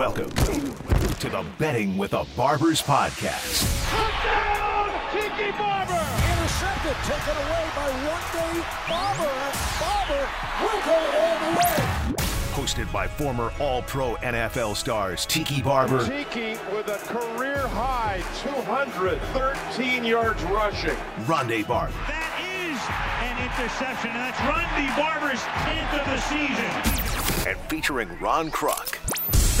Welcome to the Betting with a Barbers podcast. Touchdown, Tiki Barber! Intercepted, taken away by Ronde Barber, Barber will go all the way. Hosted by former All Pro NFL stars Tiki Barber. Tiki with a career high 213 yards rushing. Rondé Barber. That is an interception, and that's Ronde Barber's 10th of the season. And featuring Ron Kruck.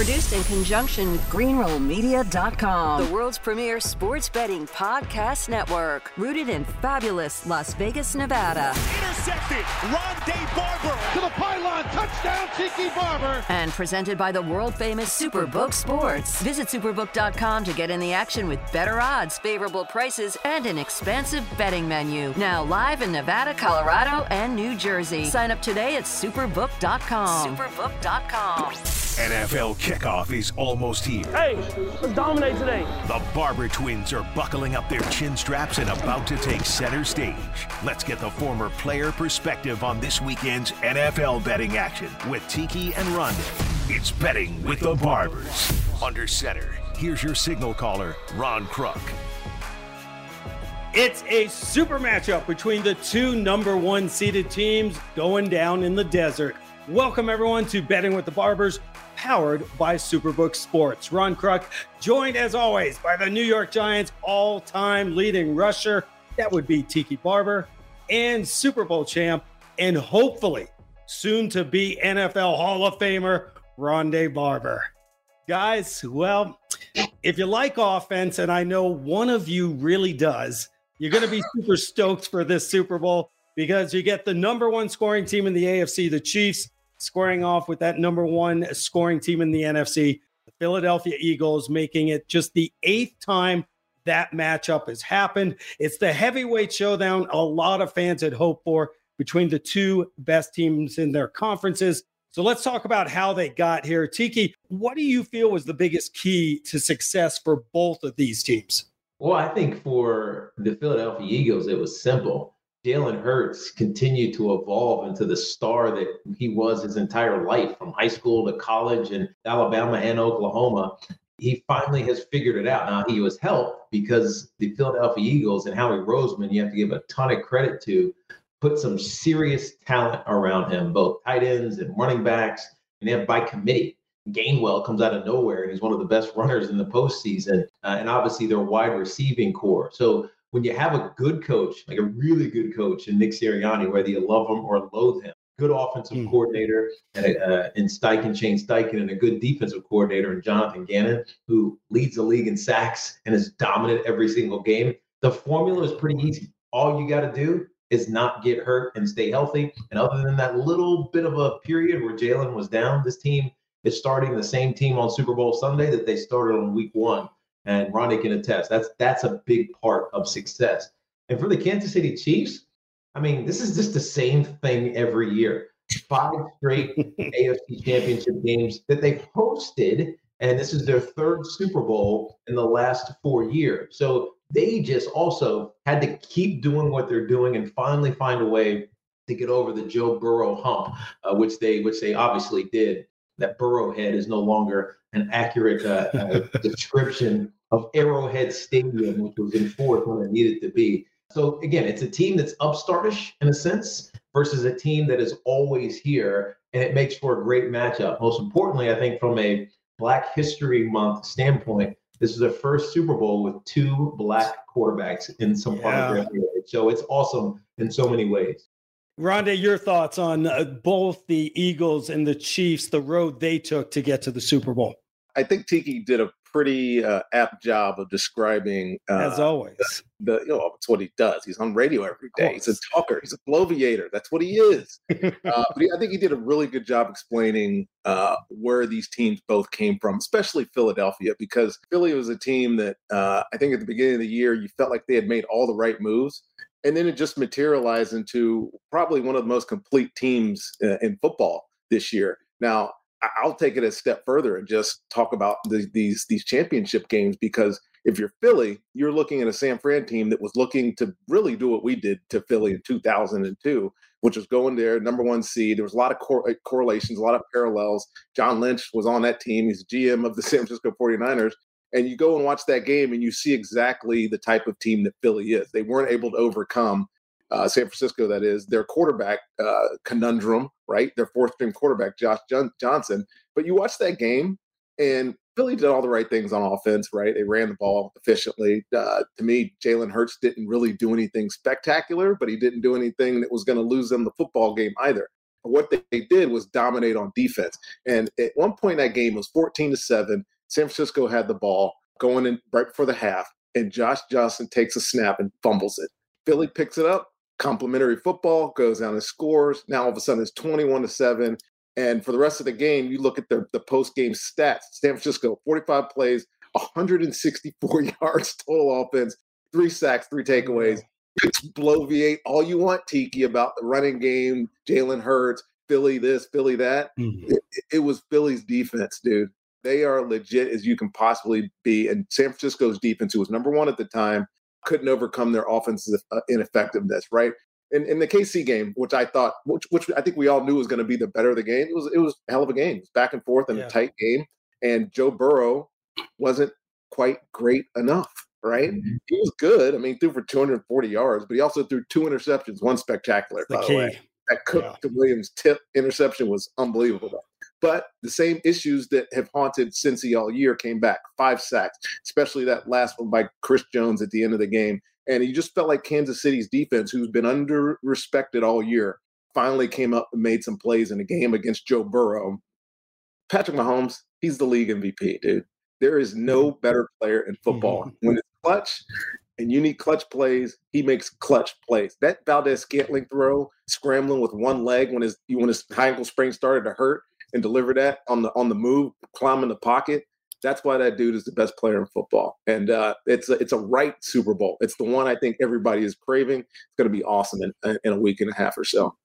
Produced in conjunction with GreenrollMedia.com, the world's premier sports betting podcast network. Rooted in fabulous Las Vegas, Nevada. Intercepted, Ronde Barber to the pylon, touchdown, Tiki Barber. And presented by the world famous Superbook Sports. Visit Superbook.com to get in the action with better odds, favorable prices, and an expansive betting menu. Now live in Nevada, Colorado, and New Jersey. Sign up today at Superbook.com. Superbook.com. NFL kickoff is almost here. Hey, let's dominate today. The Barber twins are buckling up their chin straps and about to take center stage. Let's get the former player perspective on this weekend's NFL betting action with Tiki and Rondé. It's betting with the Barbers. Under center, here's your signal caller, Ron Kruck. It's a super matchup between the two number one seeded teams going down in the desert. Welcome, everyone, to Betting with the Barbers, powered by Superbook Sports. Ron Kruck, joined as always by the New York Giants all time leading rusher. That would be Tiki Barber and Super Bowl champ, and hopefully soon to be NFL Hall of Famer, Rondé Barber. Guys, well, if you like offense, and I know one of you really does, you're going to be super stoked for this Super Bowl because you get the number one scoring team in the AFC, the Chiefs, squaring off with that number one scoring team in the NFC, the Philadelphia Eagles, making it just the eighth time that matchup has happened. It's the heavyweight showdown a lot of fans had hoped for between the two best teams in their conferences. So let's talk about how they got here. Tiki, what do you feel was the biggest key to success for both of these teams? Well, I think for the Philadelphia Eagles, it was simple. Jalen Hurts continued to evolve into the star that he was his entire life from high school to college and Alabama and Oklahoma. He finally has figured it out. Now, he was helped because the Philadelphia Eagles and Howie Roseman, you have to give a ton of credit to, put some serious talent around him, both tight ends and running backs, and they have by committee. Gainwell comes out of nowhere and he's one of the best runners in the postseason, uh, and obviously their wide receiving core. So when you have a good coach, like a really good coach in Nick Sirianni, whether you love him or loathe him, good offensive mm. coordinator and uh, in Steichen, Shane Steichen, and a good defensive coordinator in Jonathan Gannon, who leads the league in sacks and is dominant every single game. The formula is pretty easy. All you got to do is not get hurt and stay healthy. And other than that little bit of a period where Jalen was down, this team is starting the same team on Super Bowl Sunday that they started on week one. And Ronnie can attest. That's that's a big part of success. And for the Kansas City Chiefs, I mean, this is just the same thing every year. Five straight AFC championship games that they've hosted, and this is their third Super Bowl in the last four years. So they just also had to keep doing what they're doing and finally find a way to get over the Joe Burrow hump, uh, which they which they obviously did. That Burrow head is no longer an accurate uh, uh, description of Arrowhead Stadium, which was in fourth when it needed to be. So again, it's a team that's upstartish in a sense versus a team that is always here, and it makes for a great matchup. Most importantly, I think from a Black History Month standpoint, this is the first Super Bowl with two black quarterbacks in some part of their career. So it's awesome in so many ways. Rondé, your thoughts on uh, both the Eagles and the Chiefs, the road they took to get to the Super Bowl? I think Tiki did a pretty uh, apt job of describing, uh, as always, the, the, you know it's what he does. He's on radio every day. He's a talker. He's a bloviator. That's what he is. uh, but he, I think he did a really good job explaining uh, where these teams both came from, especially Philadelphia, because Philly was a team that uh, I think at the beginning of the year you felt like they had made all the right moves. And then it just materialized into probably one of the most complete teams uh, in football this year. Now, I'll take it a step further and just talk about the, these these championship games because if you're Philly, you're looking at a San Fran team that was looking to really do what we did to Philly in 2002, which was going there, number one seed. There was a lot of cor- uh, correlations, a lot of parallels. John Lynch was on that team. He's GM of the San Francisco 49ers. And you go and watch that game and you see exactly the type of team that Philly is. They weren't able to overcome uh, San Francisco, that is, their quarterback uh, conundrum, right? Their fourth string quarterback, Josh Johnson. But you watch that game and Philly did all the right things on offense, right? They ran the ball efficiently. Uh, to me, Jalen Hurts didn't really do anything spectacular, but he didn't do anything that was going to lose them the football game either. What they did was dominate on defense. And at one point that game, was 14 to 7. San Francisco had the ball going in right before the half, and Josh Johnson takes a snap and fumbles it. Philly picks it up, complimentary football, goes down and scores. Now all of a sudden it's 21 to 7. And for the rest of the game, you look at the, the post game stats San Francisco, 45 plays, 164 yards total offense, three sacks, three takeaways. It's bloviate all you want, Tiki, about the running game, Jalen Hurts, Philly this, Philly that. Mm-hmm. It, it was Philly's defense, dude. They are legit as you can possibly be. And San Francisco's defense, who was number one at the time, couldn't overcome their offensive uh, ineffectiveness, right? in, in the KC game, which I thought, which, which I think we all knew was going to be the better of the game. It was it was a hell of a game. It was back and forth and yeah. a tight game. And Joe Burrow wasn't quite great enough, right? Mm-hmm. He was good. I mean, threw for 240 yards, but he also threw two interceptions, one spectacular, by the way. That Cook yeah. to Williams tip interception was unbelievable. But the same issues that have haunted Cincy all year came back. Five sacks, especially that last one by Chris Jones at the end of the game. And you just felt like Kansas City's defense, who's been under respected all year, finally came up and made some plays in a game against Joe Burrow. Patrick Mahomes, he's the league MVP, dude. There is no better player in football. Mm-hmm. When it's clutch and you need clutch plays, he makes clutch plays. That Valdes-Scantling throw, scrambling with one leg when his when his high ankle sprain started to hurt, and deliver that on the on the move, climbing the pocket. That's why that dude is the best player in football, and uh, it's a, it's a right Super Bowl. It's the one I think everybody is craving. It's going to be awesome in, in a week and a half or so.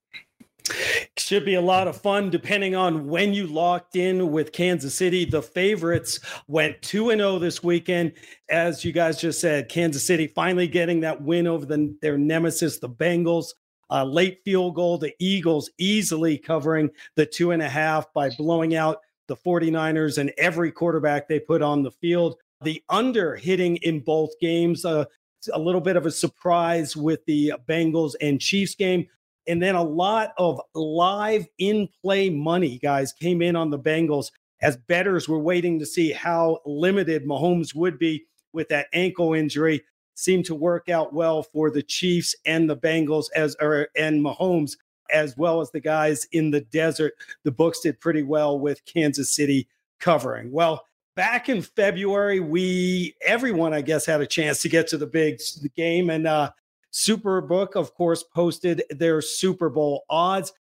Should be a lot of fun depending on when you locked in with Kansas City. The favorites went 2 and 0 this weekend. As you guys just said, Kansas City finally getting that win over the, their nemesis, the Bengals. Uh, late field goal, the Eagles easily covering the two and a half by blowing out the 49ers and every quarterback they put on the field. The under hitting in both games, uh, a little bit of a surprise with the Bengals and Chiefs game. And then a lot of live in play money, guys, came in on the Bengals as betters were waiting to see how limited Mahomes would be with that ankle injury. Seemed to work out well for the Chiefs and the Bengals as or, and Mahomes as well as the guys in the desert. The books did pretty well with Kansas City covering. Well, back in February, we everyone I guess had a chance to get to the big game, and uh, Superbook, of course, posted their Super Bowl odds.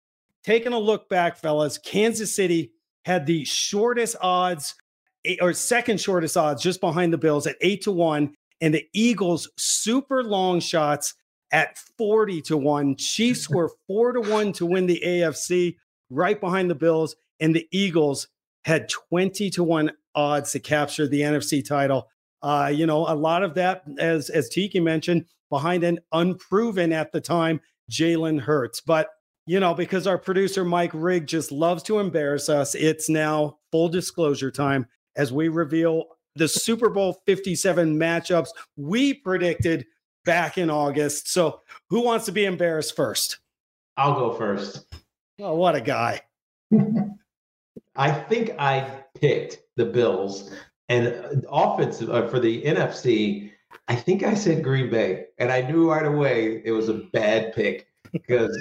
Taking a look back, fellas, Kansas City had the shortest odds or second shortest odds just behind the Bills at eight to one, and the Eagles super long shots at 40 to 1. Chiefs were 4 to 1 to win the AFC, right behind the Bills, and the Eagles had 20 to 1 odds to capture the NFC title. Uh, you know, a lot of that, as as Tiki mentioned, behind an unproven at the time Jalen Hurts. But you know, because our producer Mike Rigg just loves to embarrass us, it's now full disclosure time as we reveal the Super Bowl 57 matchups we predicted back in August. So, who wants to be embarrassed first? I'll go first. Oh, what a guy. I think I picked the Bills and uh, offensive uh, for the NFC. I think I said Green Bay, and I knew right away it was a bad pick because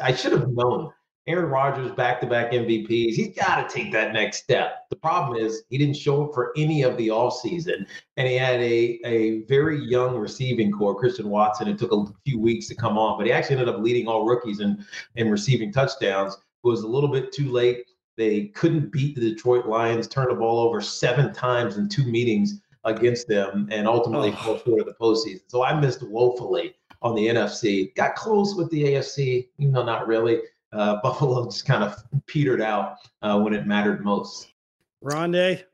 I should have known. Aaron Rodgers, back to back MVPs. He's got to take that next step. The problem is he didn't show up for any of the offseason, and he had a, a very young receiving core, Christian Watson. It took a few weeks to come on, but he actually ended up leading all rookies in, in receiving touchdowns. It was a little bit too late. They couldn't beat the Detroit Lions, turned the ball over seven times in two meetings against them, and ultimately oh. fell short of the postseason. So I missed woefully on the NFC. Got close with the AFC, you know, not really uh, Buffalo just kind of petered out uh, when it mattered most. Rondé?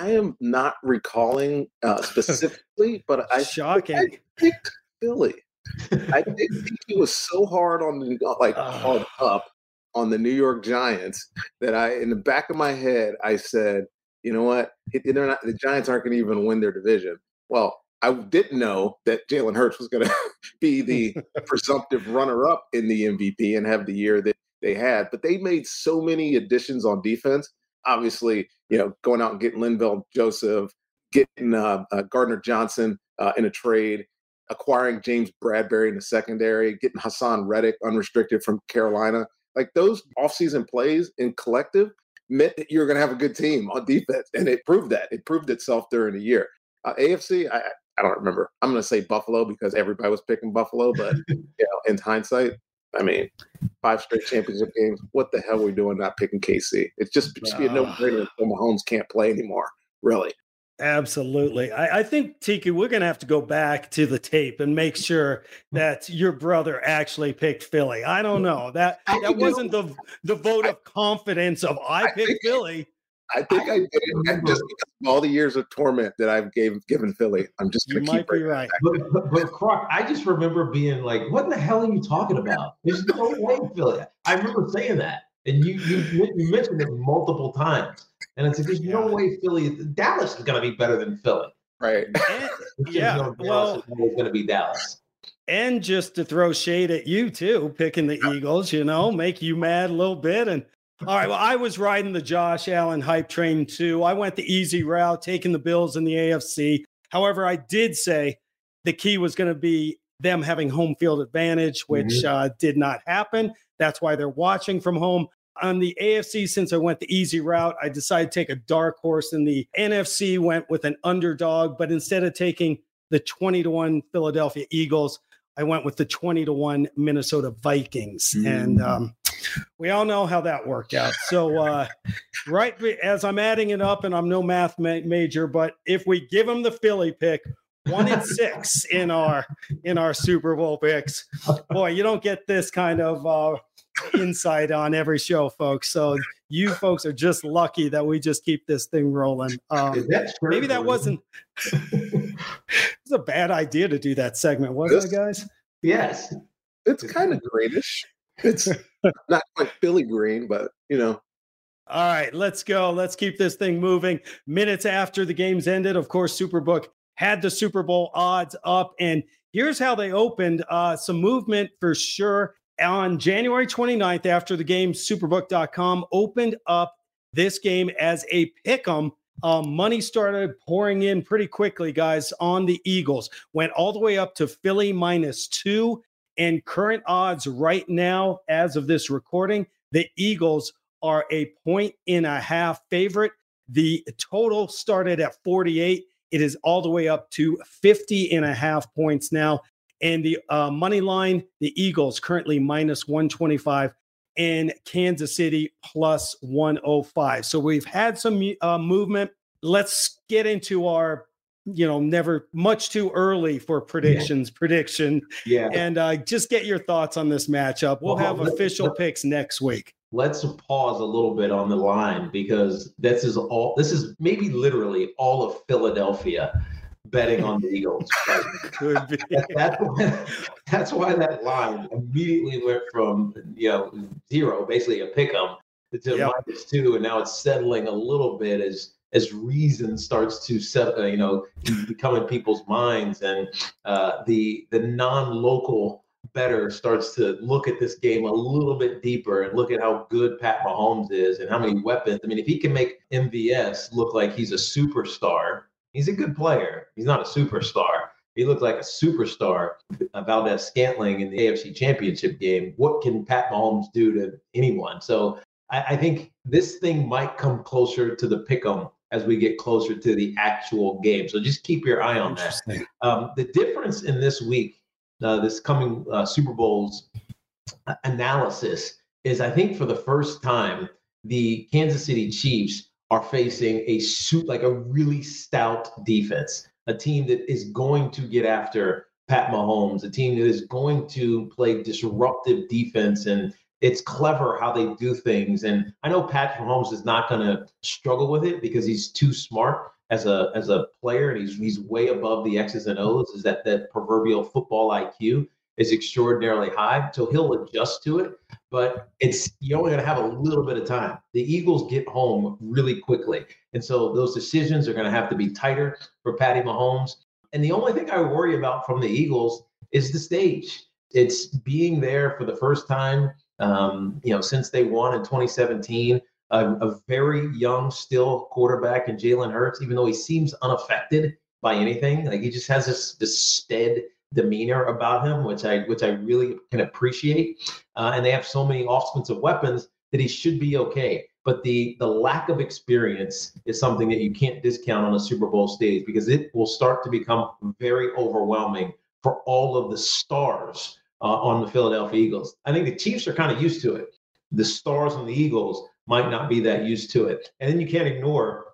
I am not recalling uh, specifically, but I shocking. I picked Philly. I think he was so hard on the like hard up on the New York Giants that I, in the back of my head, I said, you know what? They're not, the Giants aren't going to even win their division. Well, I didn't know that Jalen Hurts was going to be the presumptive runner up in the MVP and have the year that they had. But they made so many additions on defense. Obviously, you know, going out and getting Linval Joseph, getting uh, uh, Gardner Johnson uh, in a trade, acquiring James Bradberry in the secondary, getting Haason Reddick unrestricted from Carolina. Like those offseason plays in collective meant that you were going to have a good team on defense. And it proved that. It proved itself during the year. Uh, AFC, I, I don't remember. I'm going to say Buffalo because everybody was picking Buffalo. But, you know, in hindsight, I mean, five straight championship games. What the hell are we doing not picking KC? It's just, should be a no brainer. Mahomes can't play anymore, really. Absolutely. I, I, think, Tiki, we're going to have to go back to the tape and make sure that your brother actually picked Philly. I don't know. That that wasn't the the vote of confidence of I picked I Philly. I think I, I did it just because of all the years of torment that I've gave, given Philly. I'm just going to keep be right. But, but, but Kruck, I just remember being like, what the hell are you talking about? There's no way Philly. I remember saying that. And you, you, you mentioned it multiple times. And it's like, there's yeah. no way Philly, Dallas is going to be better than Philly. Right. And, yeah. No well, it's going to be Dallas. And just to throw shade at you too, picking the Eagles, you know, make you mad a little bit. And all right, well, I was riding the Josh Allen hype train too. I went the easy route, taking the Bills in the AFC. However, I did say the key was going to be them having home field advantage, which mm-hmm. uh, did not happen. That's why they're watching from home on the AFC, since I went the easy route, I decided to take a dark horse. In the NFC, went with an underdog, but instead of taking the 20 to 1 Philadelphia Eagles, I went with the 20 to 1 Minnesota Vikings. Mm. And um, we all know how that worked out. So, uh, right as I'm adding it up, and I'm no math ma- major, but if we give them the Philly pick, one in six in our in our Super Bowl picks. Boy, you don't get this kind of uh, insight on every show, folks. So you folks are just lucky that we just keep this thing rolling. Um, that maybe that wasn't. it's a bad idea to do that segment, wasn't it, guys? Yes, it's kind of greenish. It's not quite Billy Green, but you know. All right, let's go. Let's keep this thing moving. Minutes after the games ended, of course, Superbook had the Super Bowl odds up, and here's how they opened. Uh, some movement for sure on January 29th, after the game, superbook.com opened up this game as a pick 'em. Um, money started pouring in pretty quickly, guys, on the Eagles. Went all the way up to Philly minus two. And current odds right now, as of this recording, the Eagles are a point and a half favorite. The total started at 48. It is all the way up to 50 and a half points now. And the uh, money line, the Eagles currently minus 125 and Kansas City plus 105. So we've had some uh, movement. Let's get into our, you know, never much too early for predictions yeah. prediction. Yeah. And uh, just get your thoughts on this matchup. We'll, well have official picks next week. Let's pause a little bit on the line because this is all, this is maybe literally all of Philadelphia betting on the Eagles. Could be. That's why, that's why that line immediately went from you know zero, basically a pick 'em, to yep. minus two, and now it's settling a little bit as as reason starts to set, uh, you know, become in people's minds, and uh, the the non-local better starts to look at this game a little bit deeper and look at how good Pat Mahomes is and how many weapons. I mean, if he can make MVS look like he's a superstar, He's a good player. He's not a superstar. He looked like a superstar, uh, Valdes-Scantling in the AFC Championship game. What can Pat Mahomes do to anyone? So I, I think this thing might come closer to the pick 'em as we get closer to the actual game. So just keep your eye on that. Um, the difference in this week, uh, this coming uh, Super Bowl's analysis is I think for the first time, the Kansas City Chiefs are facing a suit like a really stout defense, a team that is going to get after Pat Mahomes, a team that is going to play disruptive defense and it's clever how they do things. And I know Patrick Mahomes is not going to struggle with it because he's too smart as a as a player and he's he's way above the X's and O's. Is that that proverbial football IQ? is extraordinarily high. So he'll adjust to it, but it's you're only going to have a little bit of time. The Eagles get home really quickly. And so those decisions are going to have to be tighter for Patty Mahomes. And the only thing I worry about from the Eagles is the stage. It's being there for the first time, um, you know, since they won in 2017. A, a very young, still quarterback in Jalen Hurts, even though he seems unaffected by anything. Like he just has this this stead demeanor about him, which I which I really can appreciate. Uh, and they have so many offensive weapons that he should be okay. But the the lack of experience is something that you can't discount on a Super Bowl stage because it will start to become very overwhelming for all of the stars uh, on the Philadelphia Eagles. I think the Chiefs are kind of used to it. The stars and the Eagles might not be that used to it. And then you can't ignore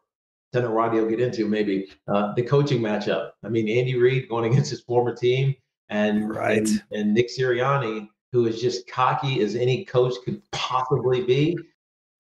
then Roddy will get into maybe uh, the coaching matchup. I mean, Andy Reid going against his former team, and right, and, and Nick Sirianni, who is just cocky as any coach could possibly be,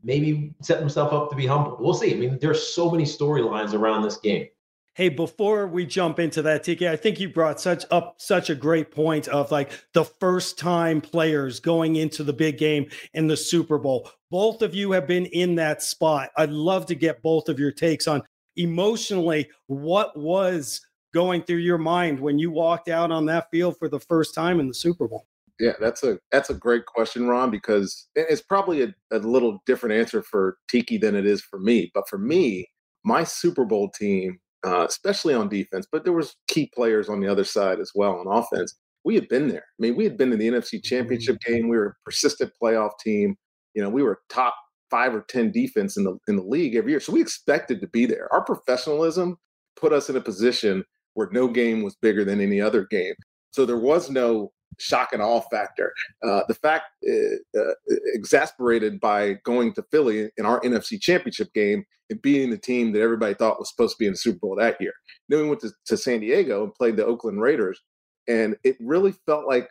maybe set himself up to be humble. We'll see. I mean, there's so many storylines around this game. Hey, before we jump into that, TK, I think you brought such up such a great point of like the first time players going into the big game in the Super Bowl. Both of you have been in that spot. I'd love to get both of your takes on emotionally what was going through your mind when you walked out on that field for the first time in the Super Bowl. Yeah, that's a that's a great question, Ron, because it's probably a, a little different answer for Tiki than it is for me. But for me, my Super Bowl team uh, especially on defense. But there was key players on the other side as well on offense. We had been there. I mean, we had been in the NFC Championship mm-hmm. game. We were a persistent playoff team. You know, we were top five or ten defense in the in the league every year. So we expected to be there. Our professionalism put us in a position where no game was bigger than any other game. So there was no shock and awe factor. Uh, the fact uh, uh, exasperated by going to Philly in our NFC Championship game and beating the team that everybody thought was supposed to be in the Super Bowl that year. Then we went to, to San Diego and played the Oakland Raiders, and it really felt like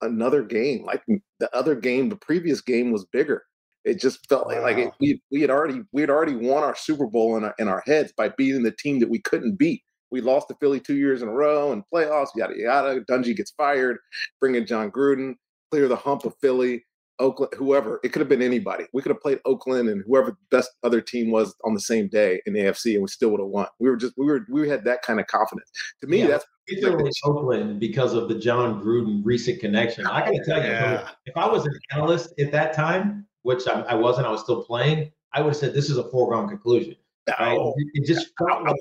another game. Like the other game, the previous game was bigger. It just felt wow. like, like it, we we had already we had already won our Super Bowl in our, in our heads by beating the team that we couldn't beat. We lost to Philly two years in a row and playoffs, yada yada. Dungy gets fired, bring in Jon Gruden, clear the hump of Philly, Oakland, whoever. It could have been anybody. We could have played Oakland and whoever the best other team was on the same day in the AFC, and we still would have won. We were just we were we had that kind of confidence. To me, yeah, that's particularly Oakland because of the Jon Gruden recent connection. I got to tell yeah. you, if I was an analyst at that time, which I, I wasn't, I was still playing. I would have said this is a foregone conclusion. Right? It just felt like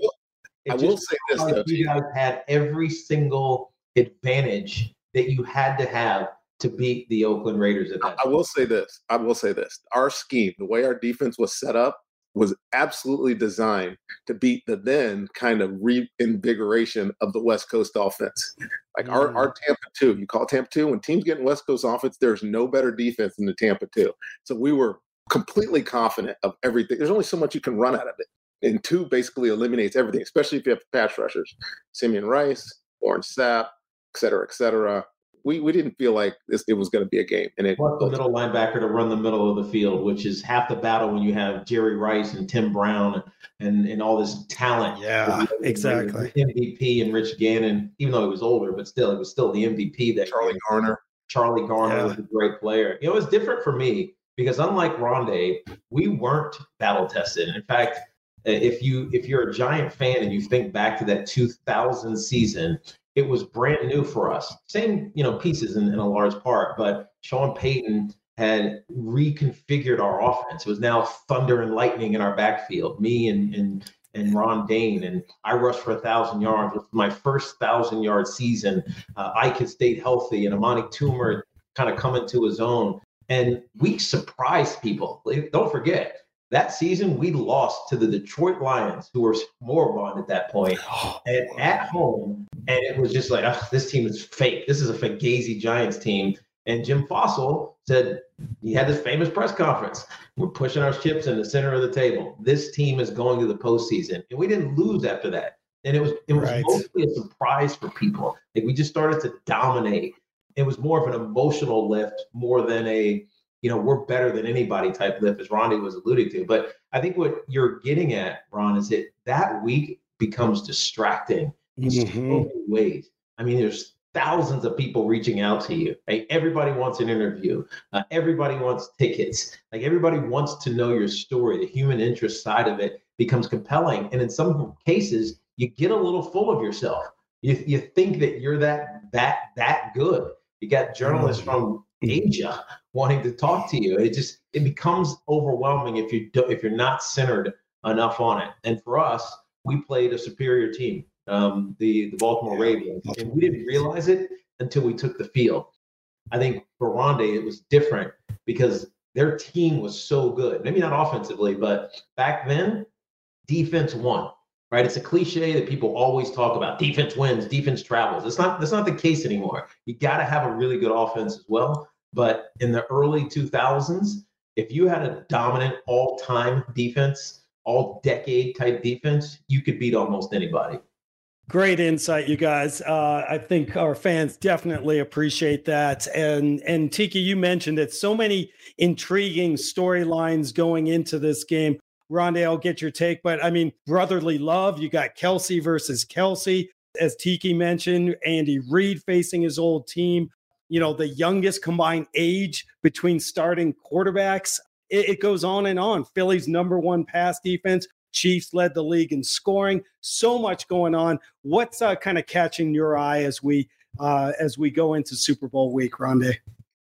I will say this though. You guys had every single advantage that you had to have to beat the Oakland Raiders at that. I will say this. I will say this. Our scheme, the way our defense was set up, was absolutely designed to beat the then kind of reinvigoration of the West Coast offense. Like mm. our, our mm. Tampa 2, you call Tampa 2, when teams get in West Coast offense, there's no better defense than the Tampa 2. So we were completely confident of everything. There's only so much you can run out of it and two basically eliminates everything, especially if you have pass rushers, Simeon Rice, Warren Sapp, et cetera, et cetera. We, we didn't feel like this, it was going to be a game. And it the middle linebacker to run the middle of the field, which is half the battle when you have Jerry Rice and Tim Brown and, and all this talent. Yeah, exactly. MVP and Rich Gannon, even though he was older, but still, it was still the MVP that Charlie Garner. Charlie Garner yeah. was a great player. You know, it was different for me because unlike Rondé, we weren't battle tested. In fact, if you if you're a giant fan and you think back to that 2000 season it was brand new for us same you know pieces in, in a large part but sean payton had reconfigured our offense it was now thunder and lightning in our backfield me and and and Ron Dayne, and I rushed for a thousand yards. It was my first thousand yard season. Uh, Ike stayed healthy, and Amani Toomer kind of coming to his own. And we surprised people. Don't forget, that season, we lost to the Detroit Lions, who were moribund at that point, oh, and at home. And it was just like, oh, this team is fake. This is a Fugazi Giants team. And Jim Fassel said he had this famous press conference. We're pushing our chips in the center of the table. This team is going to the postseason, and we didn't lose after that. And it was it was right. mostly a surprise for people. Like we just started to dominate. It was more of an emotional lift more than a you know, we're better than anybody type lift, as Ronnie was alluding to. But I think what you're getting at, Ron, is that that week becomes distracting in mm-hmm. so many ways. I mean, there's thousands of people reaching out to you. Right? Everybody wants an interview. Uh, everybody wants tickets. Like everybody wants to know your story. The human interest side of it becomes compelling. And in some cases, you get a little full of yourself. You, you think that you're that that that good. You got journalists mm. from Asia wanting to talk to you. It just it becomes overwhelming if you do, if you're not centered enough on it. And for us, we played a superior team um, the the Baltimore Ravens, and we didn't realize it until we took the field. I think for Rondé it was different because their team was so good. Maybe not offensively, but back then, defense won. Right? It's a cliche that people always talk about. Defense wins, defense travels. It's not that's not the case anymore. You got to have a really good offense as well. But in the early 2000s, if you had a dominant all-time defense, all decade type defense, you could beat almost anybody. Great insight, you guys. Uh, I think our fans definitely appreciate that. And and Tiki, you mentioned it. So many intriguing storylines going into this game. Rondé, I'll get your take, but I mean, brotherly love. You got Kelce versus Kelce, as Tiki mentioned. Andy Reid facing his old team. You know, the youngest combined age between starting quarterbacks. It, it goes on and on. Philly's number one pass defense Chiefs led the league in scoring. So much going on. What's uh, kind of catching your eye as we uh, as we go into Super Bowl week, Rondé?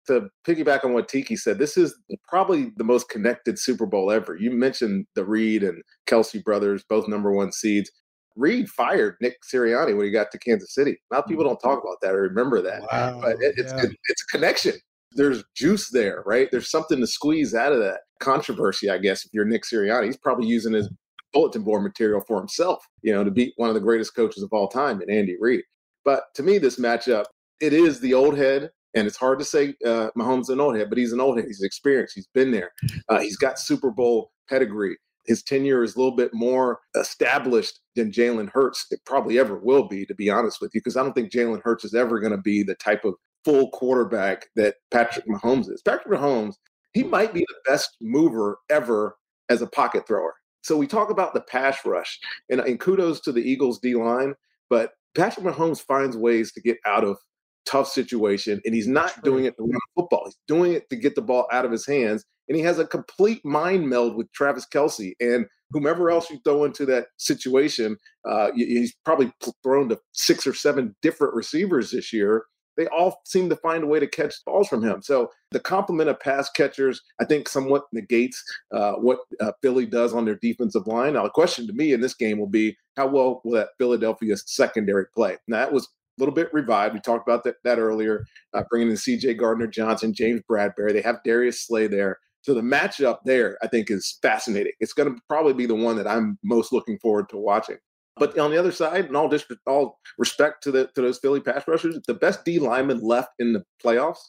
To piggyback on what Tiki said, this is probably the most connected Super Bowl ever. You mentioned the Reid and Kelce brothers, both number one seeds. Reid fired Nick Sirianni when he got to Kansas City. A lot of people don't talk about that or remember that, wow, but it, it's yeah. it's a connection. There's juice there, right? There's something to squeeze out of that controversy, I guess. If you're Nick Sirianni, he's probably using his bulletin board material for himself, you know, to beat one of the greatest coaches of all time in Andy Reid. But to me, this matchup, it is the old head. And it's hard to say uh, Mahomes is an old head, but he's an old head. He's experienced. He's been there. Uh, he's got Super Bowl pedigree. His tenure is a little bit more established than Jalen Hurts. It probably ever will be, to be honest with you, because I don't think Jalen Hurts is ever going to be the type of full quarterback that Patrick Mahomes is. Patrick Mahomes, he might be the best mover ever as a pocket thrower. So we talk about the pass rush, and, and kudos to the Eagles D line, but Patrick Mahomes finds ways to get out of tough situation, and he's not doing it to run football. He's doing it to get the ball out of his hands, and he has a complete mind meld with Travis Kelce and whomever else you throw into that situation. Uh, he's probably thrown to six or seven different receivers this year, they all seem to find a way to catch balls from him. So the complement of pass catchers, I think, somewhat negates uh, what uh, Philly does on their defensive line. Now, the question to me in this game will be how well will that Philadelphia secondary play? Now, that was a little bit revived. We talked about that, that earlier, uh, bringing in C.J. Gardner Johnson, James Bradberry. They have Darius Slay there. So the matchup there, I think, is fascinating. It's going to probably be the one that I'm most looking forward to watching. But on the other side, and all dis- all respect to the to those Philly pass rushers, the best D lineman left in the playoffs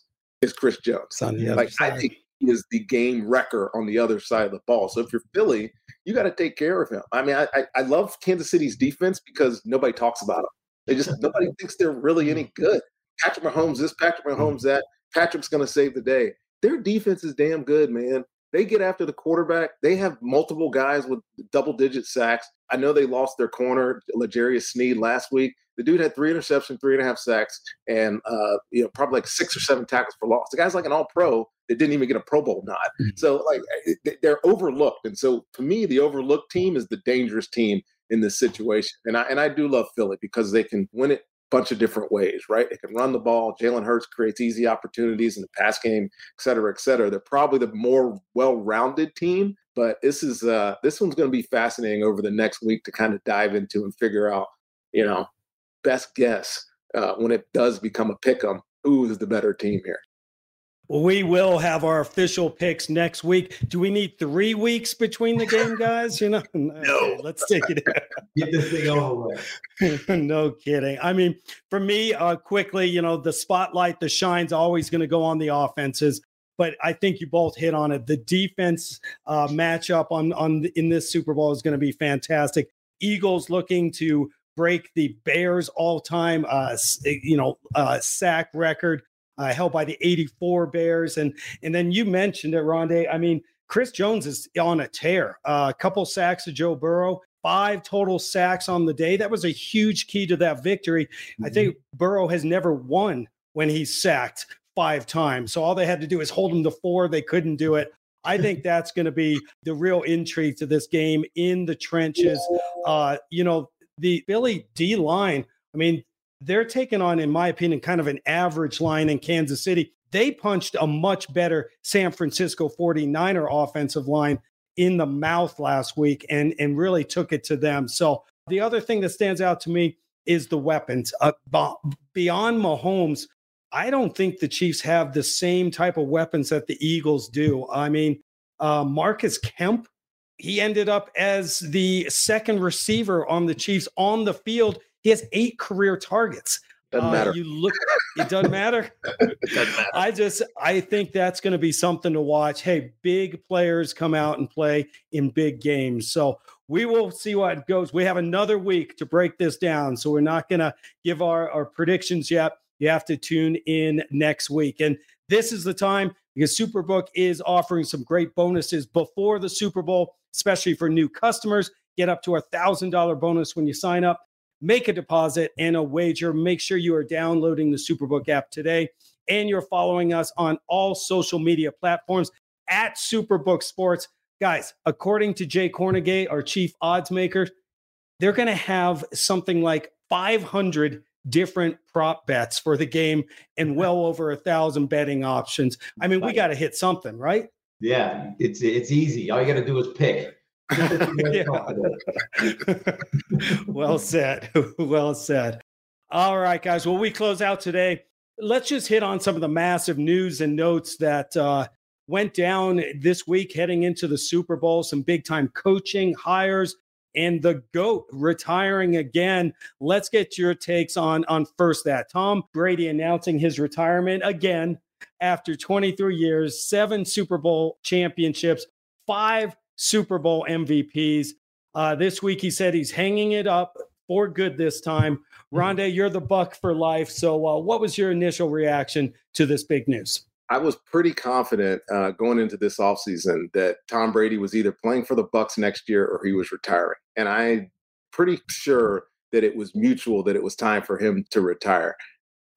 is Chris Jones. like I think he is the game wrecker on the other side of the ball. So if you're Philly, you got to take care of him. I mean, I, I, I love Kansas City's defense because nobody talks about them. They just nobody thinks they're really any good. Patrick Mahomes this, Patrick Mahomes that. Patrick's going to save the day. Their defense is damn good, man. They get after the quarterback. They have multiple guys with double digit sacks. I know they lost their corner, L'Jarius Sneed, last week. The dude had three interceptions, three and a half sacks, and uh, you know probably like six or seven tackles for loss. The guy's like an All Pro that didn't even get a Pro Bowl nod. Mm-hmm. So like they're overlooked, and so to me, the overlooked team is the dangerous team in this situation. And I and I do love Philly because they can win it bunch of different ways, right? They can run the ball. Jalen Hurts creates easy opportunities in the pass game, et cetera, et cetera. They're probably the more well-rounded team, but this is uh this one's going to be fascinating over the next week to kind of dive into and figure out, you know, best guess uh, when it does become a pick 'em, who is the better team here. Well, we will have our official picks next week. Do we need three weeks between the game, guys? You know, no. Okay, let's take it. Get this thing over with. no kidding. I mean, for me, uh, quickly, you know, the spotlight, the shine's always going to go on the offenses. But I think you both hit on it. The defense uh, matchup on on in this Super Bowl is going to be fantastic. Eagles looking to break the Bears all-time, uh, you know, uh, sack record uh, held by the 84 Bears. And and then you mentioned it, Rondé. I mean, Chris Jones is on a tear. A uh, couple sacks to Joe Burrow, five total sacks on the day. That was a huge key to that victory. Mm-hmm. I think Burrow has never won when he's sacked five times. So all they had to do is hold him to four. They couldn't do it. I think that's going to be the real intrigue to this game in the trenches. Uh, you know, the Philly D line, I mean, they're taking on, in my opinion, kind of an average line in Kansas City. They punched a much better San Francisco 49er offensive line in the mouth last week and, and really took it to them. So the other thing that stands out to me is the weapons. Uh, beyond Mahomes, I don't think the Chiefs have the same type of weapons that the Eagles do. I mean, uh, Marcus Kemp, he ended up as the second receiver on the Chiefs on the field. He has eight career targets. Doesn't uh, matter. You look, it doesn't matter. it doesn't matter. I just, I think that's going to be something to watch. Hey, big players come out and play in big games. So we will see what goes. We have another week to break this down. So we're not going to give our, our predictions yet. You have to tune in next week. And this is the time because Superbook is offering some great bonuses before the Super Bowl, especially for new customers. Get up to a $1,000 bonus when you sign up. Make a deposit and a wager. Make sure you are downloading the Superbook app today and you're following us on all social media platforms at Superbook Sports. Guys, according to Jay Kornegay, our chief odds maker, they're going to have something like 500 different prop bets for the game and well over a thousand betting options. I mean, we got to hit something, right? Yeah, it's it's easy. All you got to do is pick. well said. well said. All right, guys. Well, we close out today. Let's just hit on some of the massive news and notes that uh, went down this week heading into the Super Bowl. Some big time coaching hires and the GOAT retiring again. Let's get your takes on, on first that. Tom Brady announcing his retirement again after 23 years, seven Super Bowl championships, five Super Bowl MVPs. Uh, this week, he said he's hanging it up for good this time. Mm-hmm. Rondé, you're the buck for life. So, uh, what was your initial reaction to this big news? I was pretty confident uh, going into this offseason that Tom Brady was either playing for the Bucks next year or he was retiring. And I'm pretty sure that it was mutual that it was time for him to retire.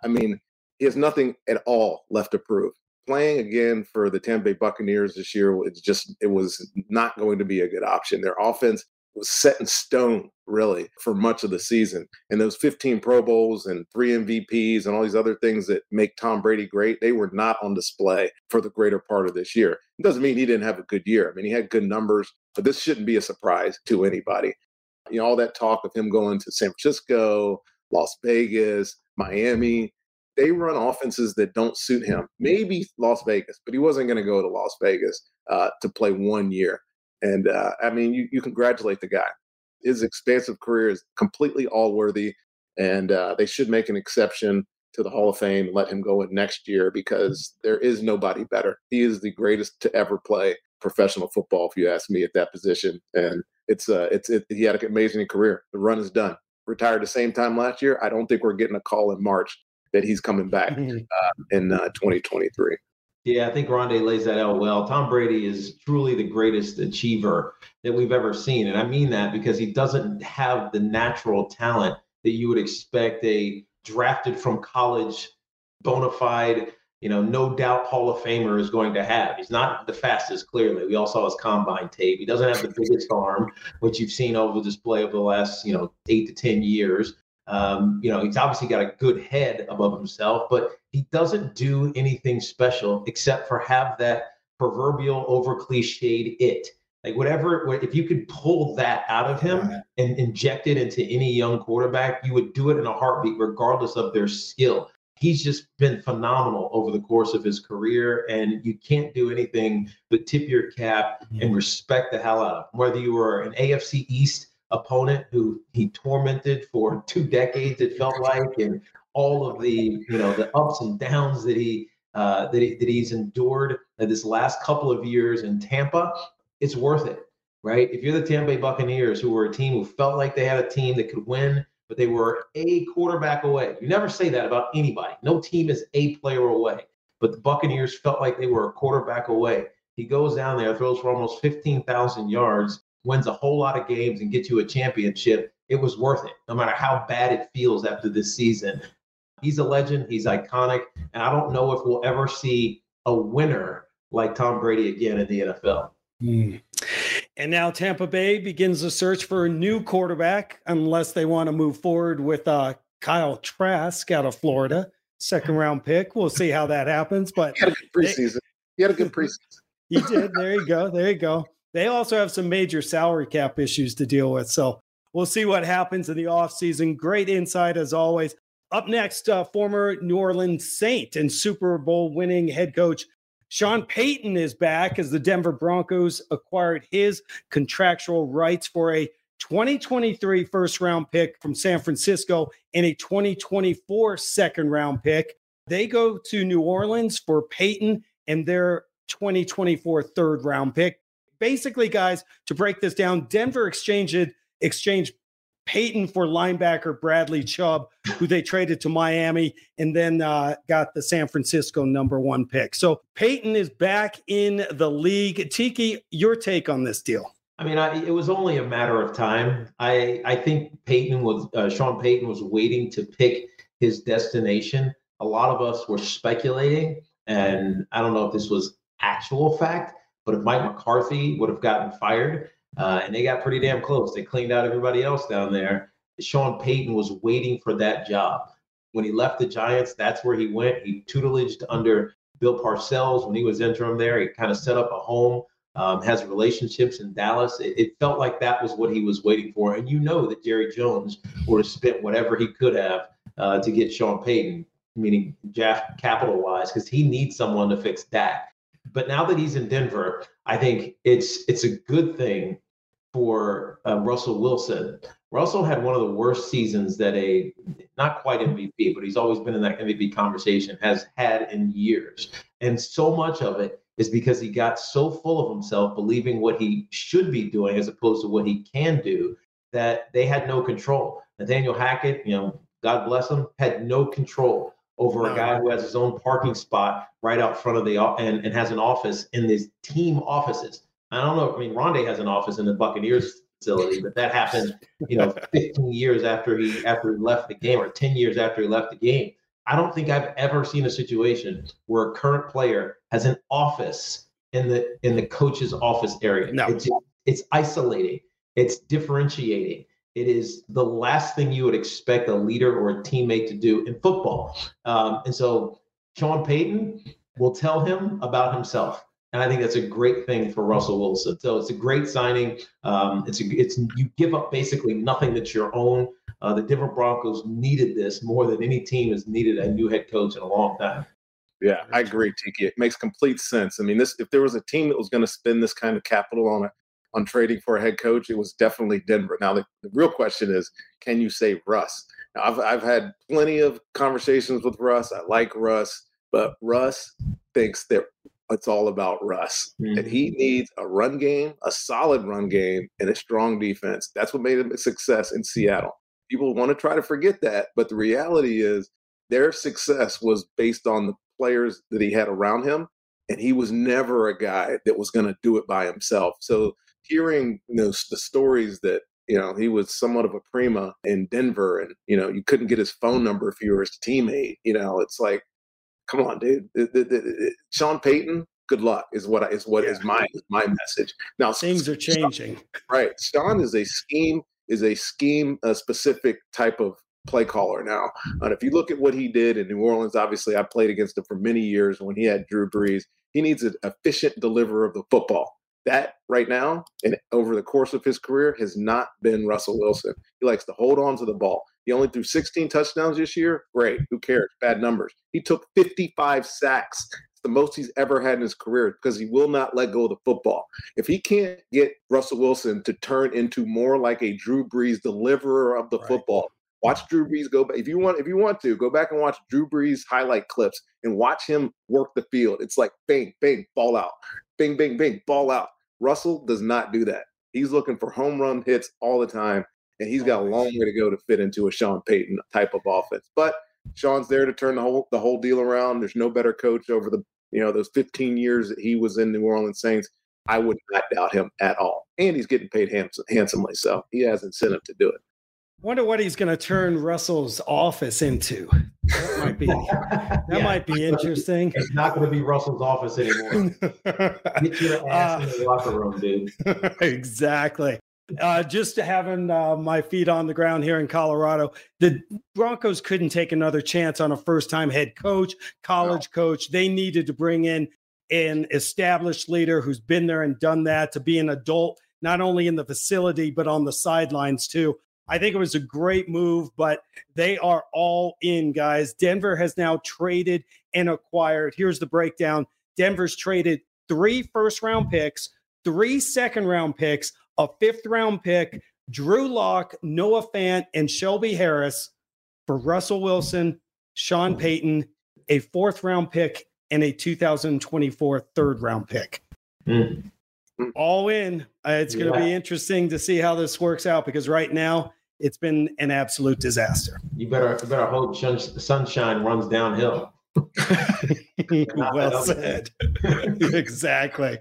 I mean, he has nothing at all left to prove. Playing again for the Tampa Bay Buccaneers this year, it's just it was not going to be a good option. Their offense was set in stone really for much of the season. And those 15 Pro Bowls and three MVPs and all these other things that make Tom Brady great, they were not on display for the greater part of this year. It doesn't mean he didn't have a good year. I mean, he had good numbers, but this shouldn't be a surprise to anybody. You know, all that talk of him going to San Francisco, Las Vegas, Miami, they run offenses that don't suit him. Maybe Las Vegas, but he wasn't going to go to Las Vegas uh, to play one year. And uh, I mean, you, you congratulate the guy. His expansive career is completely all worthy, and uh, they should make an exception to the Hall of Fame and let him go in next year because there is nobody better. He is the greatest to ever play professional football, if you ask me, at that position. And it's uh, it's it, he had an amazing career. The run is done. Retired the same time last year. I don't think we're getting a call in March that he's coming back uh, in uh, 2023. Yeah, I think Rondé lays that out well. Tom Brady is truly the greatest achiever that we've ever seen. And I mean that because he doesn't have the natural talent that you would expect a drafted from college, bona fide, you know, no doubt Hall of Famer is going to have. He's not the fastest, clearly. We all saw his combine tape. He doesn't have the biggest arm, which you've seen over display over the last, you know, eight to 10 years. Um, you know, he's obviously got a good head above himself, but he doesn't do anything special except for have that proverbial over cliched it. Like whatever, if you could pull that out of him and inject it into any young quarterback, you would do it in a heartbeat, regardless of their skill. He's just been phenomenal over the course of his career, and you can't do anything but tip your cap and respect the hell out of him. Whether you were an AFC East opponent who he tormented for two decades, it felt like, and all of the you know the ups and downs that he uh, that, he, that he's endured this last couple of years in Tampa, it's worth it, right? If you're the Tampa Bay Buccaneers, who were a team who felt like they had a team that could win, but they were a quarterback away. You never say that about anybody. No team is a player away, but the Buccaneers felt like they were a quarterback away. He goes down there, throws for almost 15,000 yards, wins a whole lot of games, and gets you a championship. It was worth it, no matter how bad it feels after this season. He's a legend. He's iconic. And I don't know if we'll ever see a winner like Tom Brady again in the NFL. Mm. And now Tampa Bay begins the search for a new quarterback, unless they want to move forward with uh, Kyle Trask out of Florida, second round pick. We'll see how that happens. But he had a good preseason. He had a good preseason. he did. There you go. There you go. They also have some major salary cap issues to deal with. So we'll see what happens in the offseason. Great insight as always. Up next, uh, former New Orleans Saint and Super Bowl winning head coach Sean Payton is back as the Denver Broncos acquired his contractual rights for a 2023 first round pick from San Francisco and a 2024 second round pick. They go to New Orleans for Payton and their 2024 third round pick. Basically, guys, to break this down, Denver exchanged exchanged Payton for linebacker Bradley Chubb, who they traded to Miami and then uh, got the San Francisco number one pick. So Payton is back in the league. Tiki, your take on this deal? I mean, I, it was only a matter of time. I I think Payton was uh, Sean Payton was waiting to pick his destination. A lot of us were speculating, and I don't know if this was actual fact, but if Mike McCarthy would have gotten fired, uh, and they got pretty damn close. They cleaned out everybody else down there. Sean Payton was waiting for that job. When he left the Giants, that's where he went. He tutelaged under Bill Parcells when he was interim there. He kind of set up a home, um, has relationships in Dallas. It, it, felt like that was what he was waiting for. And you know that Jerry Jones would have spent whatever he could have uh, to get Sean Payton, meaning Jeff capital wise, because he needs someone to fix Dak. But now that he's in Denver, I think it's it's a good thing for uh, Russell Wilson. Russell had one of the worst seasons that a not quite MVP, but he's always been in that MVP conversation has had in years. And so much of it is because he got so full of himself, believing what he should be doing as opposed to what he can do, that they had no control. Nathaniel Hackett, you know, God bless him, had no control over no. a guy who has his own parking spot right out front of the and, and has an office in these team offices. I don't know. I mean, Rondé has an office in the Buccaneers facility, but that happened, you know, 15 years after he after he left the game, or 10 years after he left the game. I don't think I've ever seen a situation where a current player has an office in the in the coach's office area. No. It's, it's isolating. It's differentiating. It is the last thing you would expect a leader or a teammate to do in football. Um, and so Sean Payton will tell him about himself. And I think that's a great thing for Russell Wilson. So it's a great signing. Um, it's a, it's you give up basically nothing that's your own. Uh, the Denver Broncos needed this more than any team has needed a new head coach in a long time. Yeah, I agree, Tiki. It makes complete sense. I mean, this if there was a team that was going to spend this kind of capital on a on trading for a head coach, it was definitely Denver. Now, the, the real question is, can you save Russ? Now, I've, I've had plenty of conversations with Russ. I like Russ, but Russ thinks that it's all about Russ. Mm-hmm. And he needs a run game, a solid run game, and a strong defense. That's what made him a success in Seattle. People want to try to forget that, but the reality is their success was based on the players that he had around him. And he was never a guy that was going to do it by himself. So hearing you know, the stories that you know he was somewhat of a prima in Denver, and you know you couldn't get his phone number if you were his teammate. You know, it's like, come on, dude. The, the, the, Sean Payton, good luck is what I, is what yeah. is my my message. Now things are changing. Sean, right, Sean is a scheme is a scheme a specific type of play caller now. And if you look at what he did in New Orleans, obviously I played against him for many years when he had Drew Brees. He needs an efficient deliverer of the football. That right now and over the course of his career has not been Russell Wilson. He likes to hold on to the ball. He only threw 16 touchdowns this year. Great. Who cares? Bad numbers. He took 55 sacks. It's the most he's ever had in his career because he will not let go of the football. If he can't get Russell Wilson to turn into more like a Drew Brees deliverer of the right. football, Watch Drew Brees go back. If you want, if you want to, go back and watch Drew Brees highlight clips and watch him work the field. It's like bang, bang, ball out, bing, bing, bing, ball out. Russell does not do that. He's looking for home run hits all the time, and he's got a long way to go to fit into a Sean Payton type of offense. But Sean's there to turn the whole the whole deal around. There's no better coach over the you know, those 15 years that he was in New Orleans Saints, I would not doubt him at all. And he's getting paid hands- handsomely, so he has incentive to do it. Wonder what he's going to turn Russell's office into. That might be that yeah. might be interesting. It's not going to be Russell's office anymore. Get your ass uh, in the locker room, dude. exactly. Uh, just having uh, my feet on the ground here in Colorado, the Broncos couldn't take another chance on a first-time head coach, college coach. They needed to bring in an established leader who's been there and done that to be an adult, not only in the facility but on the sidelines too. I think it was a great move, but they are all in, guys. Denver has now traded and acquired. Here's the breakdown Denver's traded three first round picks, three second round picks, a fifth round pick, Drew Lock, Noah Fant, and Shelby Harris for Russell Wilson, Sean Payton, a fourth round pick, and a 2024 third round pick. Mm. All in. Uh, it's going to be interesting to see how this works out because right now it's been an absolute disaster. You better you better hope sunshine runs downhill. well said. exactly.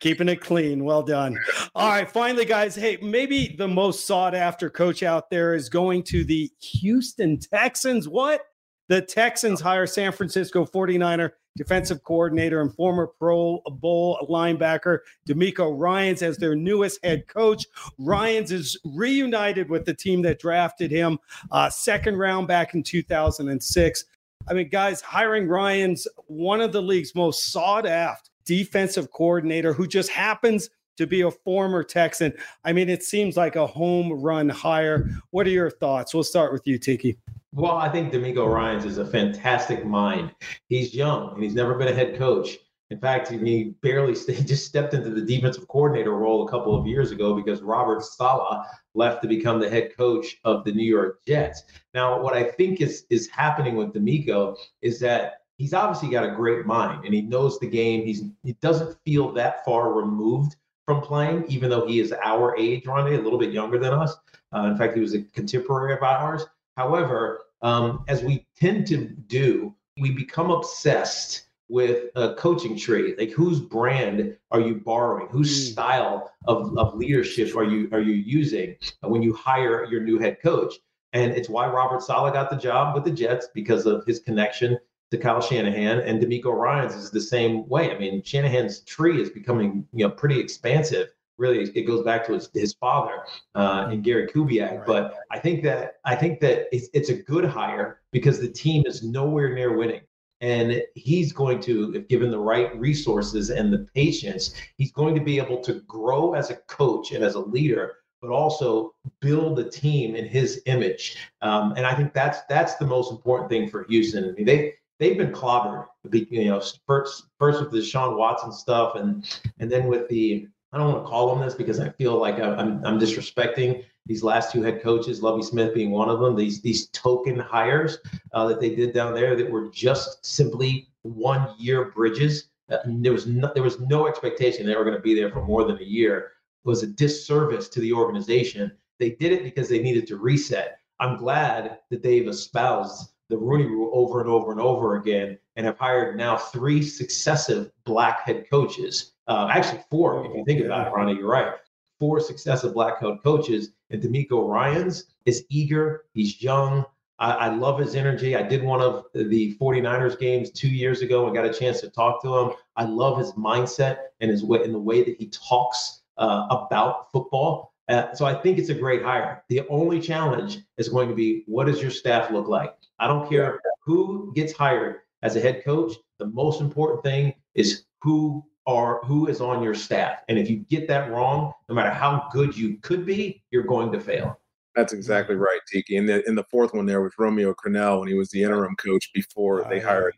Keeping it clean. Well done. All right. Finally, guys. Hey, maybe the most sought after coach out there is going to the Houston Texans. What? The Texans hire San Francisco 49er defensive coordinator and former Pro Bowl linebacker DeMeco Ryans as their newest head coach. Ryans is reunited with the team that drafted him uh, second round back in 2006. I mean, guys, hiring Ryans, one of the league's most sought after defensive coordinator who just happens to be a former Texan. I mean, it seems like a home run hire. What are your thoughts? We'll start with you, Tiki. Well, I think DeMeco Ryans is a fantastic mind. He's young and he's never been a head coach. In fact, he barely just stepped into the defensive coordinator role a couple of years ago because Robert Saleh left to become the head coach of the New York Jets. Now, what I think is is happening with DeMeco is that he's obviously got a great mind and he knows the game. He's he doesn't feel that far removed from playing, even though he is our age, Ronnie, a little bit younger than us. Uh, in fact, he was a contemporary of ours. However, um, as we tend to do, we become obsessed with a coaching tree. Like whose brand are you borrowing? Whose mm. style of, of leadership are you are you using when you hire your new head coach? And it's why Robert Saleh got the job with the Jets because of his connection to Kyle Shanahan and DeMeco Ryans is the same way. I mean, Shanahan's tree is becoming you know pretty expansive really it goes back to his, his father uh, and Gary Kubiak. Right. But I think that I think that it's, it's a good hire because the team is nowhere near winning. And he's going to, if given the right resources and the patience, he's going to be able to grow as a coach and as a leader, but also build a team in his image. Um, and I think that's that's the most important thing for Houston. I mean, they they've been clobbered. You know, first first with the Sean Watson stuff, and and then with the I don't want to call them this because I feel like I'm, I'm disrespecting these last two head coaches, Lovie Smith being one of them. These these token hires uh, that they did down there that were just simply one year bridges. Uh, there was no, there was no expectation they were going to be there for more than a year. It was a disservice to the organization. They did it because they needed to reset. I'm glad that they've espoused the Rooney Rule over and over and over again, and have hired now three successive black head coaches uh, actually, four, if you think about it, Ronnie, you're right. Four successive black coat coaches. And DeMeco Ryans is eager. He's young. I, I, love his energy. I did one of the 49ers games two years ago and got a chance to talk to him. I love his mindset and his way in the way that he talks uh, about football. Uh, so I think it's a great hire. The only challenge is going to be what does your staff look like? I don't care who gets hired as a head coach. The most important thing is who are who is on your staff. And if you get that wrong, no matter how good you could be, you're going to fail. That's exactly right, Tiki. And the in the fourth one there was Romeo Crennel when he was the interim coach before they hired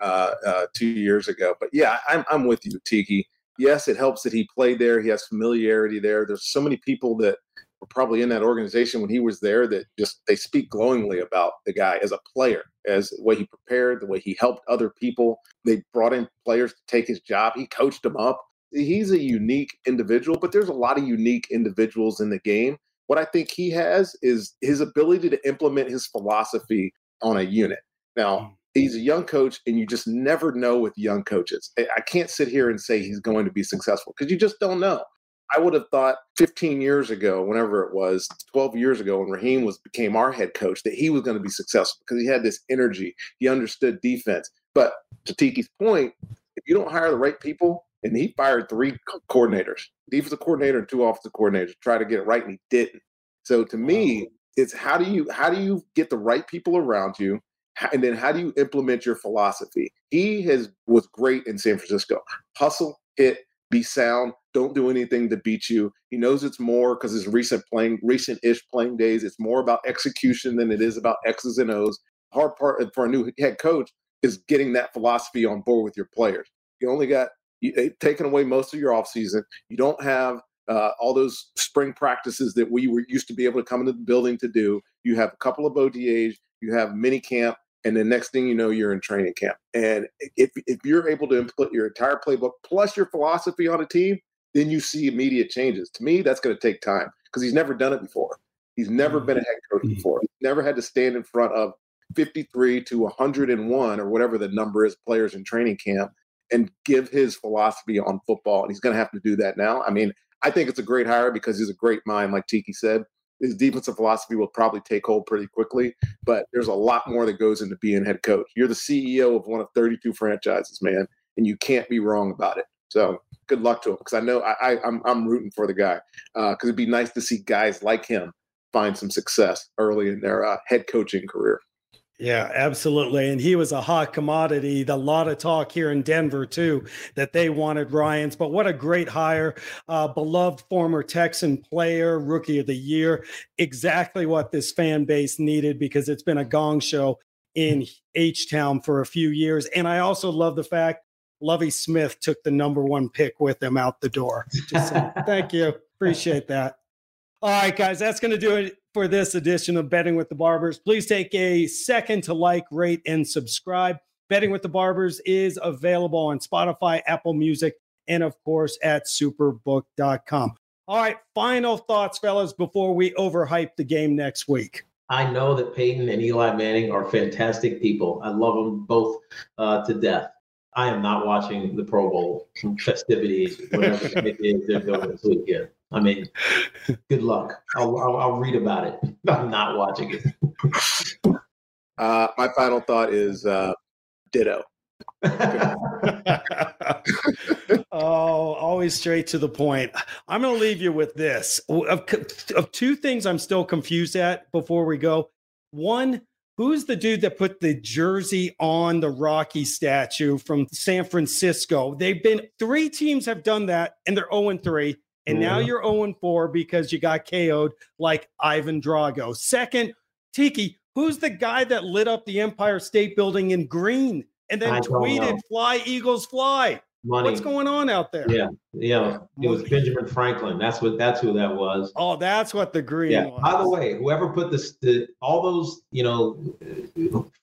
uh, uh, two years ago. But yeah, I'm I'm with you, Tiki. Yes, it helps that he played there. He has familiarity there. There's so many people that were probably in that organization when he was there that just they speak glowingly about the guy as a player, as the way he prepared, the way he helped other people. They brought in players to take his job. He coached them up. He's a unique individual, but there's a lot of unique individuals in the game. What I think he has is his ability to implement his philosophy on a unit. Now, hmm. he's a young coach, and you just never know with young coaches. I can't sit here and say he's going to be successful because you just don't know. I would have thought 15 years ago, whenever it was, 12 years ago, when Raheem was became our head coach, that he was going to be successful because he had this energy. He understood defense. But to Tiki's point, if you don't hire the right people, and he fired three coordinators, defensive coordinator and two offensive coordinators, to try to get it right, and he didn't. So to me, it's how do you how do you get the right people around you and then how do you implement your philosophy he has was great in san francisco hustle hit be sound don't do anything to beat you. He knows it's more because his recent playing recent-ish playing days. It's more about execution than it is about x's and o's. Hard part for a new head coach is getting that philosophy on board with your players. You only got you, taken away most of your offseason. You don't have uh, all those spring practices that we were used to be able to come into the building to do. You have a couple of OTAs, you have mini camp, and the next thing you know, you're in training camp. And if if you're able to implement your entire playbook plus your philosophy on a team, then you see immediate changes. To me, that's going to take time because he's never done it before. He's never been a head coach mm-hmm. before. He's never had to stand in front of 53 to 101 or whatever the number is players in training camp and give his philosophy on football. And he's going to have to do that now. I mean, I think it's a great hire because he's a great mind, like Tiki said. His defensive philosophy will probably take hold pretty quickly, but there's a lot more that goes into being head coach. You're the CEO of one of 32 franchises, man, and you can't be wrong about it. So good luck to him because I know I, I am I'm, I'm rooting for the guy because uh, it'd be nice to see guys like him find some success early in their uh, head coaching career. Yeah, absolutely. And he was a hot commodity. A lot of talk here in Denver, too, that they wanted Ryans. But what a great hire. Uh, beloved former Texan player, rookie of the year. Exactly what this fan base needed because it's been a gong show in H Town for a few years. And I also love the fact Lovie Smith took the number one pick with him out the door. Just thank you. Appreciate that. All right, guys, that's going to do it for this edition of Betting with the Barbers. Please take a second to like, rate, and subscribe. Betting with the Barbers is available on Spotify, Apple Music, and of course at superbook.com. All right, final thoughts, fellas, before we overhype the game next week. I know that Peyton and Eli Manning are fantastic people. I love them both uh, to death. I am not watching the Pro Bowl festivities, whatever it is they're doing this weekend. I mean, good luck. I'll, I'll, I'll read about it. I'm not watching it. uh, my final thought is uh, ditto. oh, always straight to the point. I'm going to leave you with this. Of, of two things I'm still confused at before we go. One, who's the dude that put the jersey on the Rocky statue from San Francisco? They've been three teams have done that and they're 0 3 and now mm-hmm. you're 0 4 because you got KO'd like Ivan Drago. Second, Tiki, who's the guy that lit up the Empire State Building in green and then tweeted, Fly Eagles Fly? Money. What's going on out there? Yeah, yeah. It was Benjamin Franklin. That's what. That's who that was. Oh, that's what the green. Yeah. Was. By the way, whoever put this, the, all those you know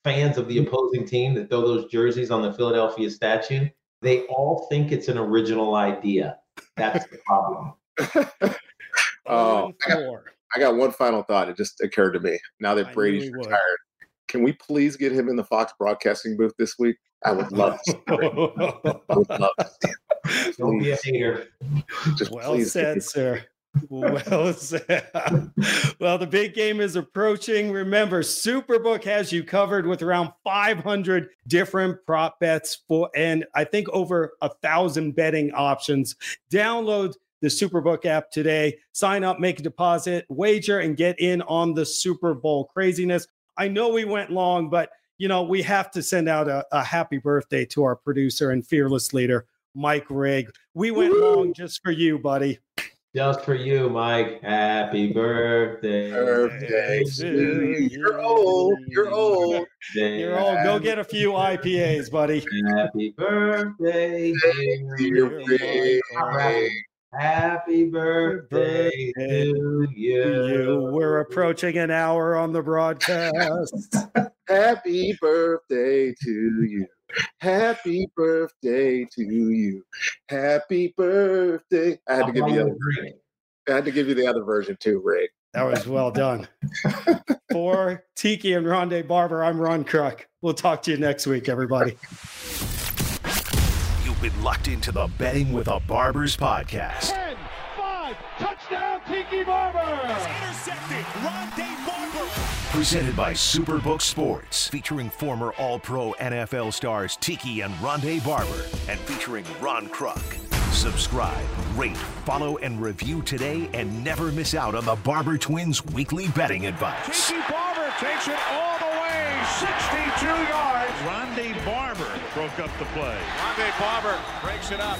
fans of the opposing team that throw those jerseys on the Philadelphia statue, they all think it's an original idea. That's the problem. oh, I got, I got, one final thought. It just occurred to me now that Brady's retired. Can we please get him in the Fox broadcasting booth this week? I would love to. I would love to. Don't be a hater. Just well said, sir. Well said. well, the big game is approaching. Remember, Superbook has you covered with around 500 different prop bets for, and I think over a thousand betting options. Download the Superbook app today. Sign up, make a deposit, wager, and get in on the Super Bowl craziness. I know we went long, but you know we have to send out a, a happy birthday to our producer and fearless leader, Mike Rigg. We went Woo! long just for you, buddy. Just for you, Mike. Happy birthday. Birthday to you. You're old. You're old. You're old. Go get a few IPAs, buddy. Happy birthday, dear Ray. Happy birthday, to you. We're approaching an hour on the broadcast. Happy birthday to you. Happy birthday to you. Happy birthday. I had to give you the other I had to give you the other version too, Rick. That was well done. For Tiki and Rondé Barber, I'm Ron Kruck. We'll talk to you next week, everybody. You've been locked into the Betting with a Barbers podcast. 10, 5, touchdown Tiki Barber! Intercepted. Rondé Barber. Presented by Superbook Sports, featuring former All Pro NFL stars Tiki and Rondé Barber, and featuring Ron Kruck. Subscribe, rate, follow, and review today, and never miss out on the Barber Twins' weekly betting advice. Tiki Barber takes it all the way, 62 yards. Rondé Barber broke up the play. Rondé Barber breaks it up.